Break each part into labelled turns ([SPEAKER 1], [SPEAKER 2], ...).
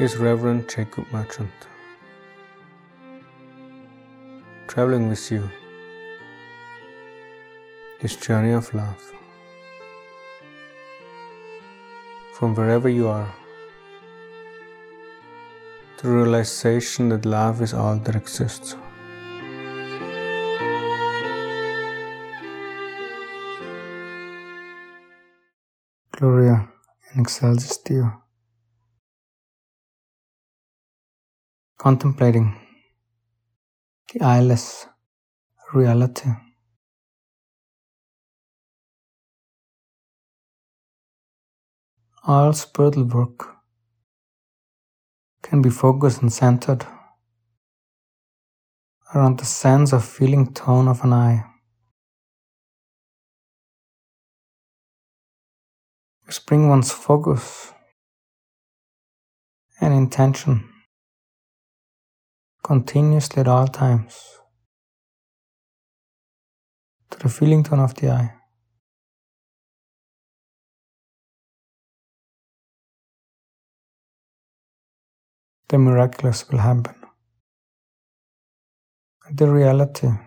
[SPEAKER 1] is Reverend Jacob Merchant. Traveling with you, this journey of love. From wherever you are, the realization that love is all that exists. Gloria in excelsis Deo. Contemplating the I-less reality. All spiritual work can be focused and centered around the sense of feeling tone of an I. Just bring one's focus and intention continuously at all times to the feeling tone of the I. The miraculous will happen. The reality of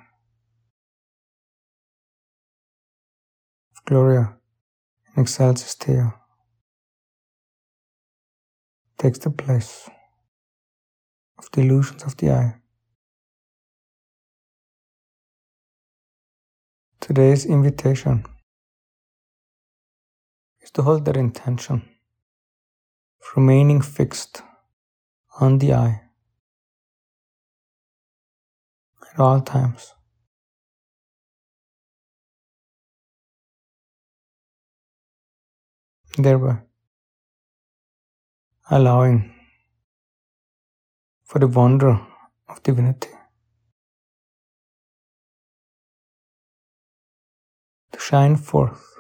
[SPEAKER 1] Gloria in excelsis Deo takes the place of the illusions of the I. Today's invitation is to hold that intention of remaining fixed on the I at all times. Thereby allowing for the wonder of divinity. To shine forth